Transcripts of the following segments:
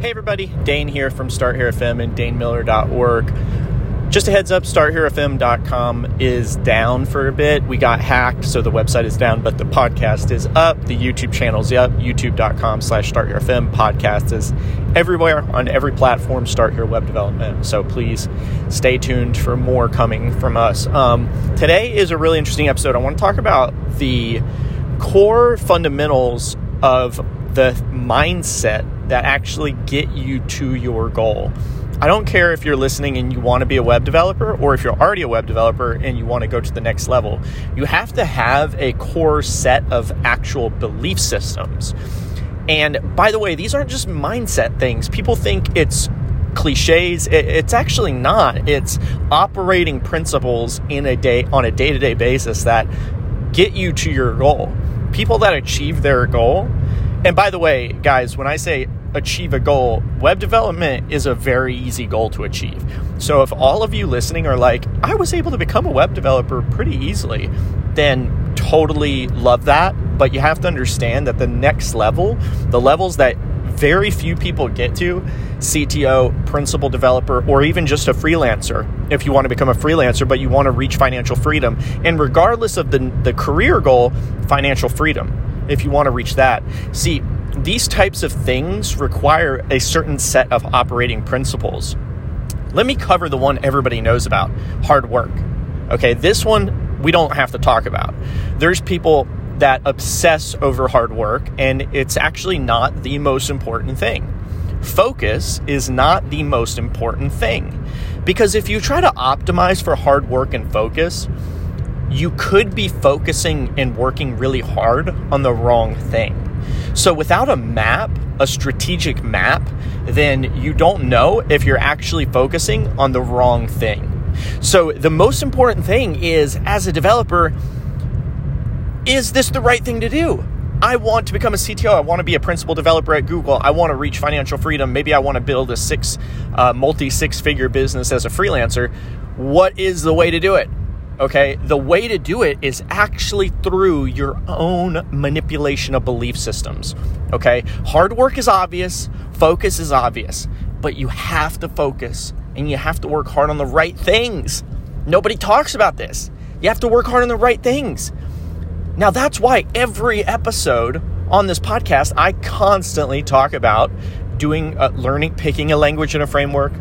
Hey everybody, Dain here from Start Here FM and DainMiller.org. Just a heads up, StartHereFM.com is down for a bit. We got hacked, so the website is down, but the podcast is up. The YouTube channel's up. YouTube.com slash StartHereFM. Podcast is everywhere on every platform, Start Here Web Development. So please stay tuned for more coming from us. Um, today is a really interesting episode. I want to talk about the core fundamentals of the mindset that actually get you to your goal. I don't care if you're listening and you want to be a web developer or if you're already a web developer and you want to go to the next level. You have to have a core set of actual belief systems. And by the way, these aren't just mindset things. People think it's cliches. It's actually not. It's operating principles in a day on a day-to-day basis that get you to your goal. People that achieve their goal and by the way, guys, when I say achieve a goal, web development is a very easy goal to achieve. So if all of you listening are like, I was able to become a web developer pretty easily, then totally love that. But you have to understand that the next level, the levels that very few people get to CTO, principal developer, or even just a freelancer if you want to become a freelancer, but you want to reach financial freedom. And regardless of the, the career goal, financial freedom if you want to reach that. See, these types of things require a certain set of operating principles. Let me cover the one everybody knows about hard work. Okay, this one we don't have to talk about. There's people that obsess over hard work, and it's actually not the most important thing. Focus is not the most important thing. Because if you try to optimize for hard work and focus, you could be focusing and working really hard on the wrong thing. So without a map, a strategic map, then you don't know if you're actually focusing on the wrong thing. So the most important thing is as a developer, is this the right thing to do? I want to become a CTO. I want to be a principal developer at Google. I want to reach financial freedom. Maybe I want to build a six, uh, multi six figure business as a freelancer. What is the way to do it? Okay, the way to do it is actually through your own manipulation of belief systems. Okay, hard work is obvious, focus is obvious, but you have to focus and you have to work hard on the right things. Nobody talks about this. You have to work hard on the right things. Now, that's why every episode on this podcast, I constantly talk about doing, uh, learning, picking a language and a framework,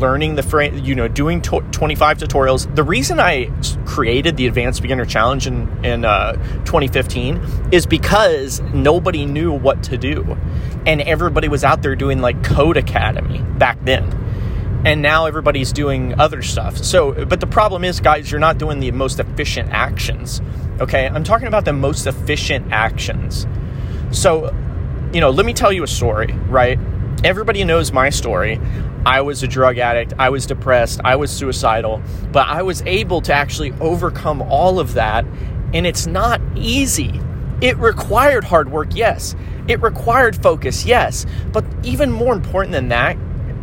learning the frame, you know, doing 25 tutorials. The reason I created the Advanced Beginner Challenge in, in uh, 2015 is because nobody knew what to do. And everybody was out there doing like Codecademy back then. And now everybody's doing other stuff. So, but the problem is, guys, you're not doing the most efficient actions. Okay. I'm talking about the most efficient actions. So, you know, let me tell you a story, right? Everybody knows my story. I was a drug addict, I was depressed, I was suicidal, but I was able to actually overcome all of that, and it's not easy. It required hard work, yes. It required focus, yes. But even more important than that,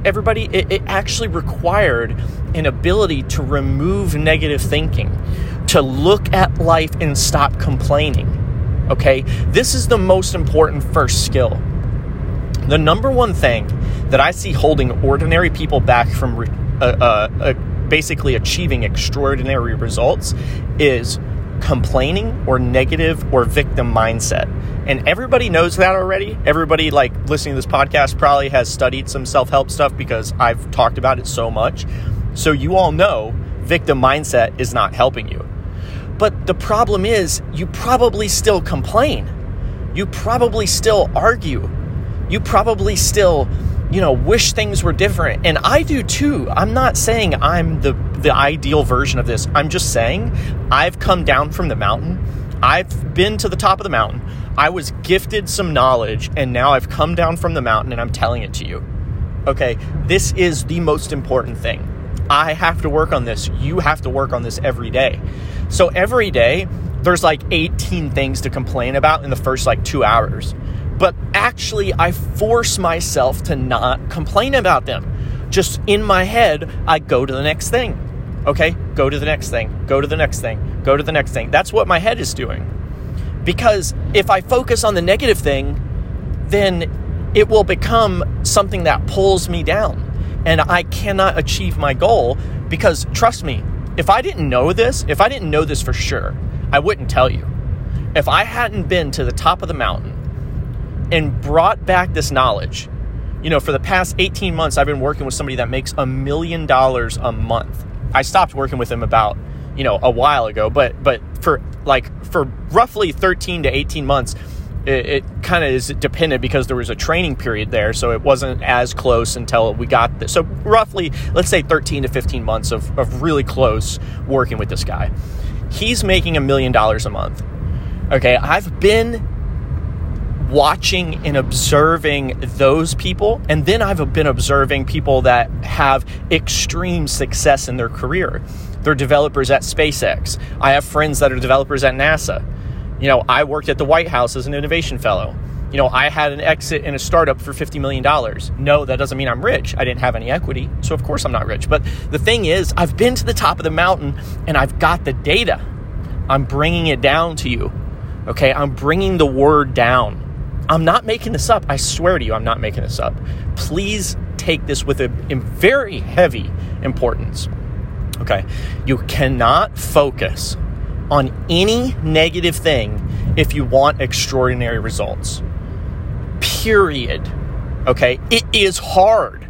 everybody, it, it actually required an ability to remove negative thinking, to look at life and stop complaining. Okay? This is the most important first skill. The number one thing that I see holding ordinary people back from uh, uh, uh, basically achieving extraordinary results is complaining or negative or victim mindset. And everybody knows that already. Everybody like listening to this podcast probably has studied some self-help stuff because I've talked about it so much. So you all know victim mindset is not helping you. But the problem is you probably still complain. You probably still argue. You probably still you know, wish things were different. And I do too. I'm not saying I'm the the ideal version of this. I'm just saying I've come down from the mountain. I've been to the top of the mountain. I was gifted some knowledge and now I've come down from the mountain and I'm telling it to you. Okay, this is the most important thing. I have to work on this. You have to work on this every day. So every day, there's like 18 things to complain about in the first like two hours but actually I force myself to not complain about them. Just in my head, I go to the next thing. Okay, go to the next thing, go to the next thing, go to the next thing. That's what my head is doing. Because if I focus on the negative thing, then it will become something that pulls me down and I cannot achieve my goal because trust me, if I didn't know this, if I didn't know this for sure, I wouldn't tell you. If I hadn't been to the top of the mountain and brought back this knowledge, you know, for the past 18 months, I've been working with somebody that makes a million dollars a month. I stopped working with him about, you know, a while ago, but but for like for roughly 13 to 18 months, it, it kind of is dependent because there was a training period there, so it wasn't as close until we got this. So roughly, let's say 13 to 15 months of, of really close working with this guy. He's making a million dollars a month. Okay, I've been watching and observing those people, and then I've been observing people that have extreme success in their career. They're developers at SpaceX. I have friends that are developers at NASA you know, I worked at the White House as an innovation fellow. You know, I had an exit in a startup for $50 million. No, that doesn't mean I'm rich. I didn't have any equity. So, of course, I'm not rich. But the thing is, I've been to the top of the mountain and I've got the data. I'm bringing it down to you. Okay. I'm bringing the word down. I'm not making this up. I swear to you, I'm not making this up. Please take this with a very heavy importance. Okay. You cannot focus on any negative thing if you want extraordinary results. Period. Okay? It is hard.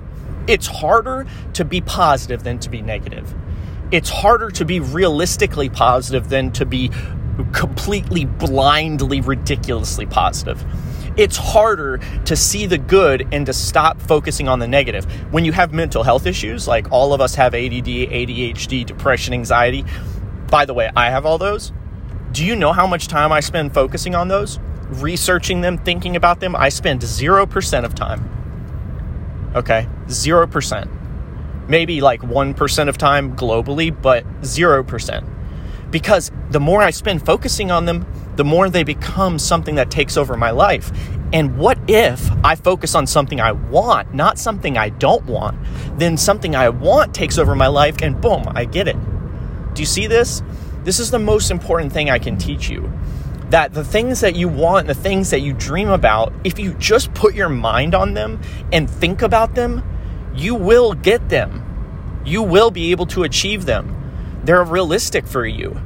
It's harder to be positive than to be negative. It's harder to be realistically positive than to be completely blindly ridiculously positive. It's harder to see the good and to stop focusing on the negative. When you have mental health issues, like all of us have ADD, ADHD, depression, anxiety, by the way, I have all those. Do you know how much time I spend focusing on those? Researching them, thinking about them? I spend 0% of time. Okay? 0%. Maybe like 1% of time globally, but 0%. Because the more I spend focusing on them, the more they become something that takes over my life. And what if I focus on something I want, not something I don't want? Then something I want takes over my life, and boom, I get it. Do you see this? This is the most important thing I can teach you. That the things that you want, the things that you dream about, if you just put your mind on them and think about them, you will get them. You will be able to achieve them. They're realistic for you.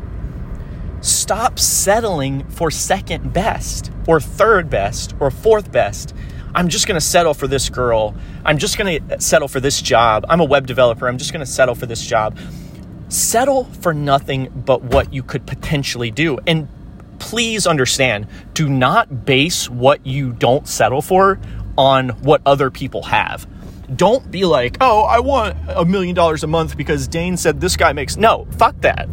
Stop settling for second best or third best or fourth best. I'm just going to settle for this girl. I'm just going to settle for this job. I'm a web developer. I'm just going to settle for this job settle for nothing but what you could potentially do. And please understand do not base what you don't settle for on what other people have. Don't be like, oh, I want a million dollars a month because Dain said this guy makes. No, fuck that.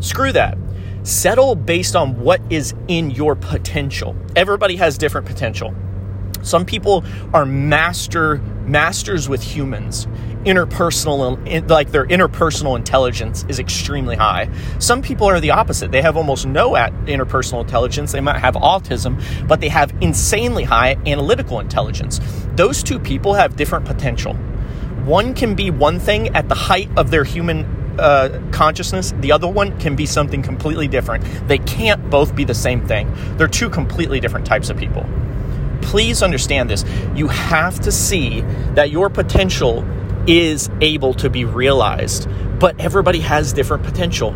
Screw that. Settle based on what is in your potential. Everybody has different potential. Some people are master masters with humans. Interpersonal, like their interpersonal intelligence is extremely high. Some people are the opposite. They have almost no interpersonal intelligence. They might have autism, but they have insanely high analytical intelligence. Those two people have different potential. One can be one thing at the height of their human uh, consciousness, the other one can be something completely different. They can't both be the same thing. They're two completely different types of people please understand this. You have to see that your potential is able to be realized, but everybody has different potential.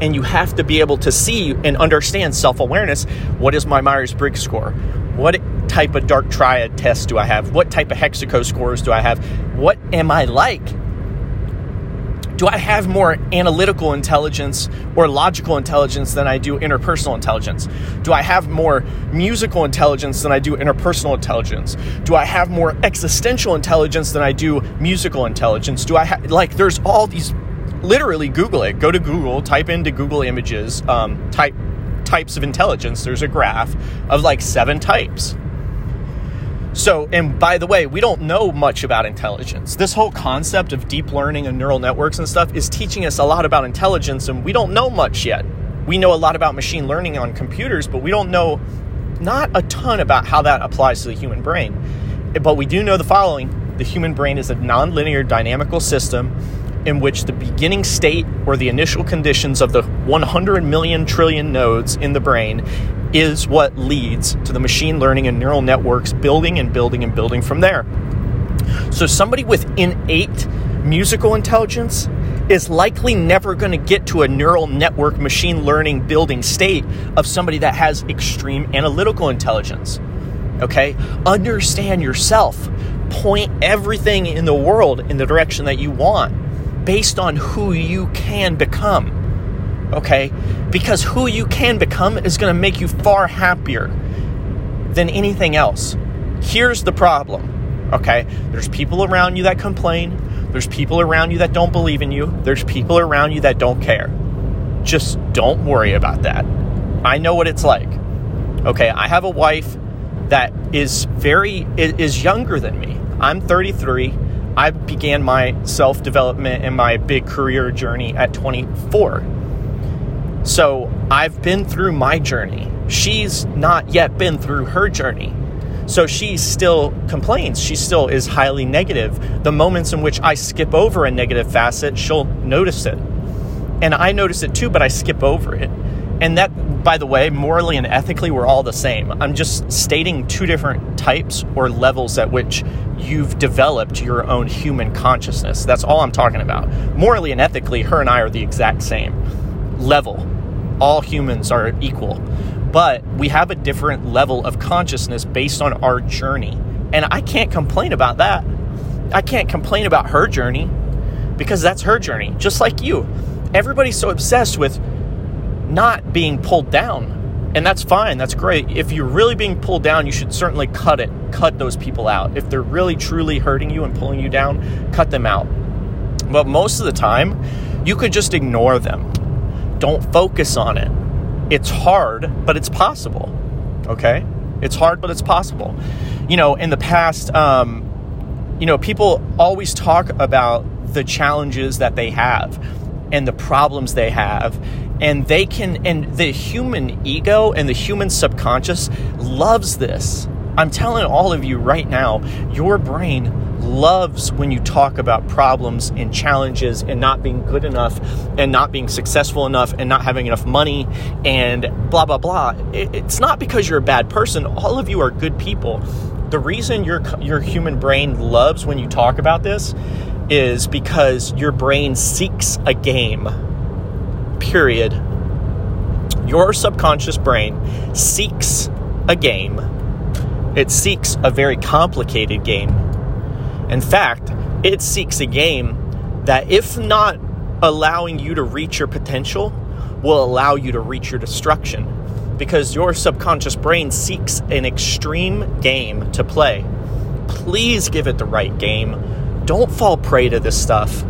And you have to be able to see and understand self awareness. What is my Myers Briggs score? What type of dark triad test do I have? What type of HEXACO scores do I have? What am I like? Do I have more analytical intelligence or logical intelligence than I do interpersonal intelligence? Do I have more musical intelligence than I do interpersonal intelligence? Do I have more existential intelligence than I do musical intelligence? Do I have, like, there's all these, literally Google it. Go to Google, type into Google Images, um, type types of intelligence. There's a graph of like seven types. So, and by the way, we don't know much about intelligence. This whole concept of deep learning and neural networks and stuff is teaching us a lot about intelligence, and we don't know much yet. We know a lot about machine learning on computers, but we don't know not a ton about how that applies to the human brain. But we do know the following the human brain is a nonlinear dynamical system in which the beginning state or the initial conditions of the 100 million trillion nodes in the brain is what leads to the machine learning and neural networks building and building and building from there. So, somebody with innate musical intelligence is likely never going to get to a neural network machine learning building state of somebody that has extreme analytical intelligence. Okay? Understand yourself. Point everything in the world in the direction that you want based on who you can become okay? Because who you can become is going to make you far happier than anything else. Here's the problem, okay? There's people around you that complain, there's people around you that don't believe in you, there's people around you that don't care. Just don't worry about that. I know what it's like. Okay, I have a wife that is very is younger than me. I'm 33. I began my self development and my big career journey at 24. So I've been through my journey. She's not yet been through her journey. So she still complains. She still is highly negative. The moments in which I skip over a negative facet, she'll notice it. And I notice it too, but I skip over it. And that, by the way, morally and ethically, we're all the same. I'm just stating two different types or levels at which you've developed your own human consciousness. That's all I'm talking about. Morally and ethically, her and I are the exact same level all humans are equal, but we have a different level of consciousness based on our journey. And I can't complain about that. I can't complain about her journey because that's her journey, just like you. Everybody's so obsessed with not being pulled down. And that's fine, that's great. If you're really being pulled down, you should certainly cut it, cut those people out. If they're really truly hurting you and pulling you down, cut them out. But most of the time, you could just ignore them don't focus on it. It's hard, but it's possible. Okay? It's hard, but it's possible. You know, in the past, um, you know, people always talk about the challenges that they have and the problems they have. And they can, and the human ego and the human subconscious loves this. I'm telling all of you right now, your brain loves when you talk about problems and challenges and not being good enough and not being successful enough and not having enough money and blah, blah, blah. It's not because you're a bad person. All of you are good people. The reason your, your human brain loves when you talk about this is because your brain seeks a game. Period. Your subconscious brain seeks a game. It seeks a very complicated game in fact, it seeks a game that, if not allowing you to reach your potential, will allow you to reach your destruction because your subconscious brain seeks an extreme game to play. Please give it the right game. Don't fall prey to this stuff.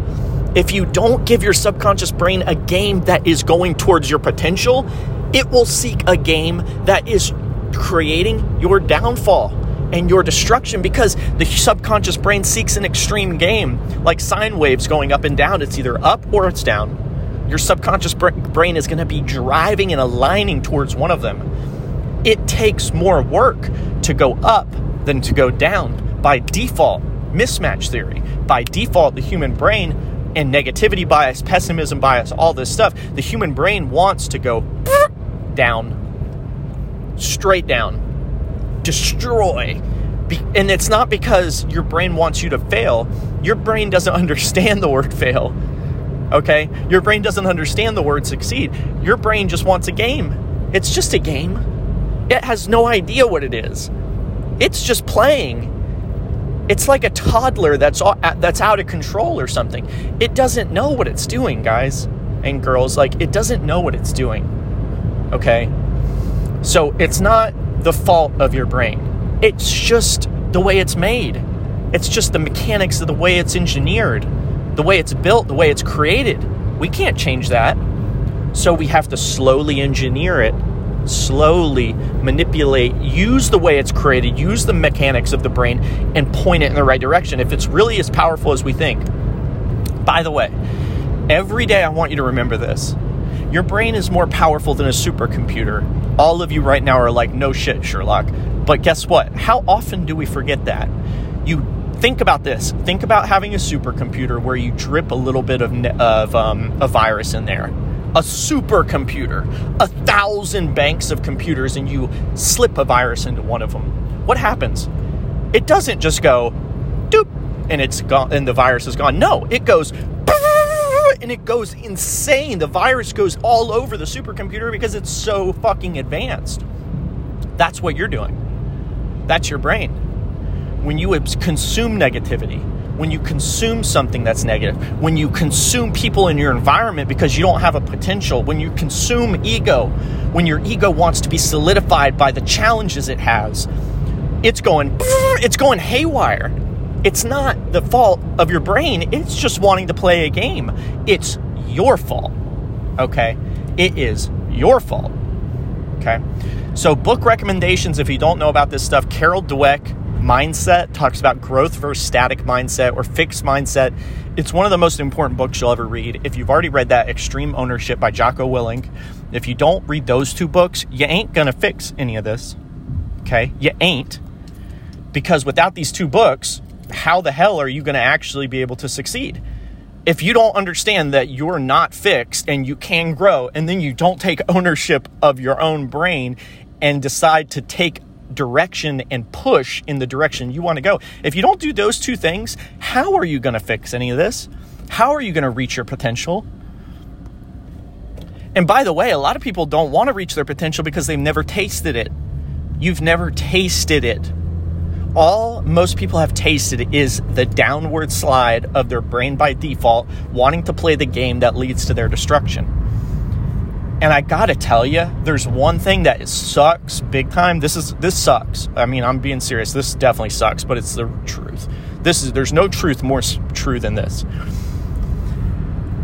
If you don't give your subconscious brain a game that is going towards your potential, it will seek a game that is creating your downfall and your destruction because the subconscious brain seeks an extreme game, like sine waves going up and down. It's either up or it's down. Your subconscious brain is going to be driving and aligning towards one of them. It takes more work to go up than to go down by default. Mismatch theory. By default, the human brain and negativity bias, pessimism bias, all this stuff, the human brain wants to go down, straight down destroy. And it's not because your brain wants you to fail. Your brain doesn't understand the word fail. Okay? Your brain doesn't understand the word succeed. Your brain just wants a game. It's just a game. It has no idea what it is. It's just playing. It's like a toddler that's that's out of control or something. It doesn't know what it's doing, guys and girls. Like it doesn't know what it's doing. Okay? So it's not the fault of your brain. It's just the way it's made. It's just the mechanics of the way it's engineered, the way it's built, the way it's created. We can't change that. So we have to slowly engineer it, slowly manipulate, use the way it's created, use the mechanics of the brain, and point it in the right direction if it's really as powerful as we think. By the way, every day I want you to remember this. Your brain is more powerful than a supercomputer all of you right now are like, no shit, Sherlock. But guess what? How often do we forget that? You think about this. Think about having a supercomputer where you drip a little bit of, of um, a virus in there. a supercomputer, a thousand banks of computers, and you slip a virus into one of them, what happens? It doesn't just go doop and it's gone and the virus is gone. No, it goes and it goes insane. The virus goes all over the supercomputer because it's so fucking advanced. That's what you're doing. That's your brain. When you consume negativity, when you consume something that's negative, when you consume people in your environment because you don't have a potential, when you consume ego, when your ego wants to be solidified by the challenges it has, it's going it's going haywire. It's not the fault of your brain, it's just wanting to play a game. It's your fault. Okay? It is your fault. Okay? So, book recommendations if you don't know about this stuff, Carol Dweck, Mindset, talks about growth versus static mindset or fixed mindset. It's one of the most important books you'll ever read. If you've already read that, Extreme Ownership by Jocko Willink, if you don't read those two books, you ain't gonna fix any of this. Okay? You ain't. Because without these two books, how the hell are you gonna actually be able to succeed? if you don't understand that you're not fixed and you can grow, and then you don't take ownership of your own brain and decide to take direction and push in the direction you want to go. If you don't do those two things, how are you going to fix any of this? How are you going to reach your potential? And by the way, a lot of people don't want to reach their potential because they've never tasted it. You've never tasted it. All most people have tasted is the downward slide of their brain by default, wanting to play the game that leads to their destruction. And I gotta tell you, there's one thing that sucks big time. This is this sucks. I mean, I'm being serious. This definitely sucks, but it's the truth. This is there's no truth more true than this.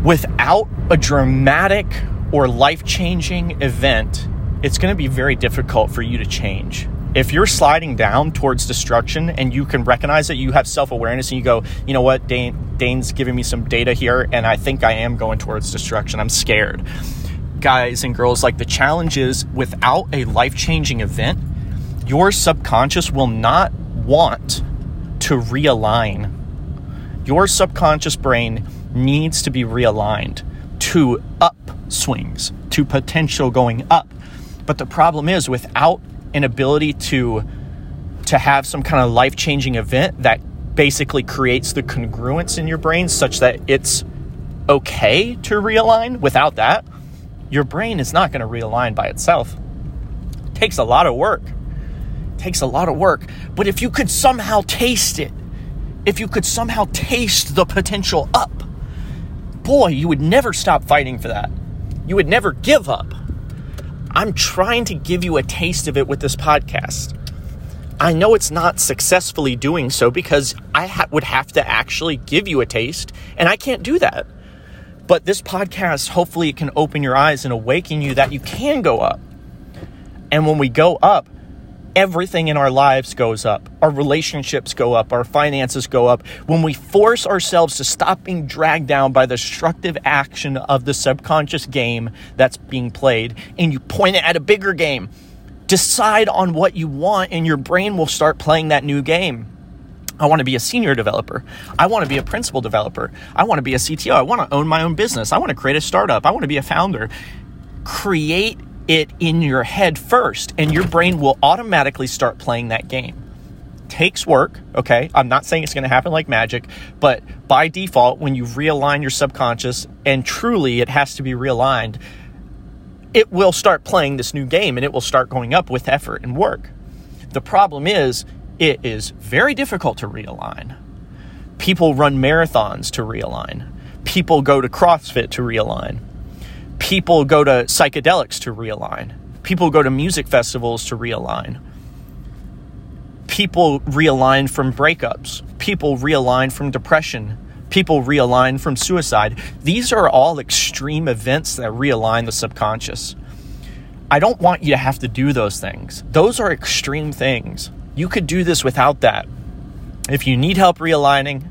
Without a dramatic or life-changing event, it's going to be very difficult for you to change. If you're sliding down towards destruction and you can recognize it, you have self-awareness and you go, you know what, Dain, Dain's giving me some data here and I think I am going towards destruction. I'm scared guys and girls, like the challenge is without a life changing event, your subconscious will not want to realign. Your subconscious brain needs to be realigned to up swings, to potential going up. But the problem is without an ability to to have some kind of life-changing event that basically creates the congruence in your brain such that it's okay to realign without that your brain is not going to realign by itself. It takes a lot of work. It takes a lot of work. But if you could somehow taste it, if you could somehow taste the potential up, boy, you would never stop fighting for that. You would never give up. I'm trying to give you a taste of it with this podcast. I know it's not successfully doing so because I ha- would have to actually give you a taste, and I can't do that. But this podcast, hopefully, it can open your eyes and awaken you that you can go up. And when we go up, everything in our lives goes up. Our relationships go up. Our finances go up. When we force ourselves to stop being dragged down by the destructive action of the subconscious game that's being played and you point it at a bigger game, decide on what you want, and your brain will start playing that new game. I want to be a senior developer. I want to be a principal developer. I want to be a CTO. I want to own my own business. I want to create a startup. I want to be a founder. Create it in your head first, and your brain will automatically start playing that game. Takes work, okay? I'm not saying it's to happen like magic, but by default, when you realign your subconscious, and truly it has to be realigned, it will start playing this new game and it will start going up with effort and work. The problem is, it is very difficult to realign. People run marathons to realign. People go to CrossFit to realign. People go to psychedelics to realign. People go to music festivals to realign. People realign from breakups. People realign from depression. People realign from suicide. These are all extreme events that realign the subconscious. I don't want you to have to do those things. Those are extreme things. You could do this without that. If you need help realigning,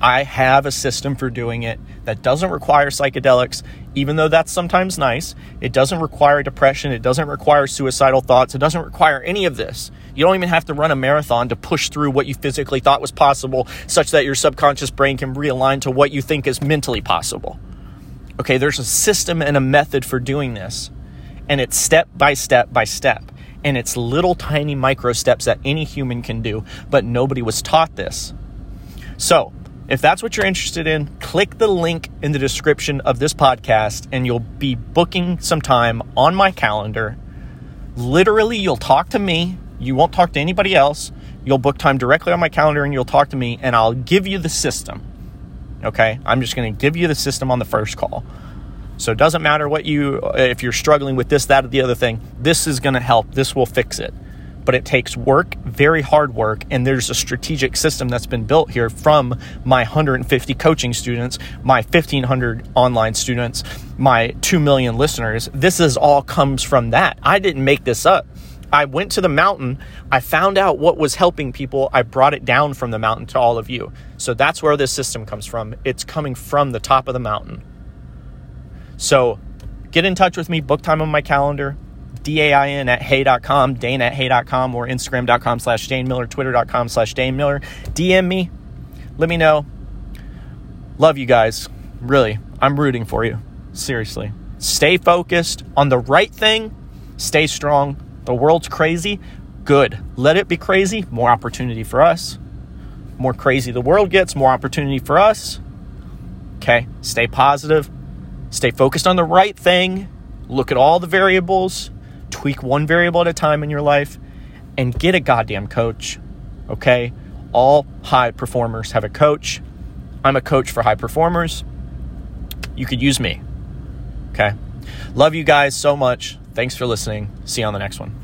I have a system for doing it that doesn't require psychedelics, even though that's sometimes nice. It doesn't require depression. It doesn't require suicidal thoughts. It doesn't require any of this. You don't even have to run a marathon to push through what you physically thought was possible, such that your subconscious brain can realign to what you think is mentally possible. Okay, there's a system and a method for doing this, and it's step by step by step. And it's little tiny micro steps that any human can do, but nobody was taught this. So, if that's what you're interested in, click the link in the description of this podcast and you'll be booking some time on my calendar. Literally, you'll talk to me. You won't talk to anybody else. You'll book time directly on my calendar and you'll talk to me and I'll give you the system. Okay? I'm just going to give you the system on the first call. So it doesn't matter what you, if you're struggling with this, that, or the other thing, this is going to help. This will fix it. But it takes work, very hard work, and there's a strategic system that's been built here from my 150 coaching students, my 1,500 online students, my 2 million listeners. This is all comes from that. I didn't make this up. I went to the mountain, I found out what was helping people, I brought it down from the mountain to all of you. So that's where this system comes from. It's coming from the top of the mountain. So get in touch with me, book time on my calendar, D-A-I-N at hey.com, Dain at hey.com, or Instagram.com slash Dain Miller, Twitter.com slash Dain Miller. DM me. Let me know. Love you guys. Really. I'm rooting for you. Seriously. Stay focused on the right thing. Stay strong. The world's crazy. Good. Let it be crazy. More opportunity for us. More crazy the world gets, more opportunity for us. Okay. Stay positive. Stay focused on the right thing. Look at all the variables. Tweak one variable at a time in your life and get a goddamn coach. Okay? All high performers have a coach. I'm a coach for high performers. You could use me. Okay? Love you guys so much. Thanks for listening. See you on the next one.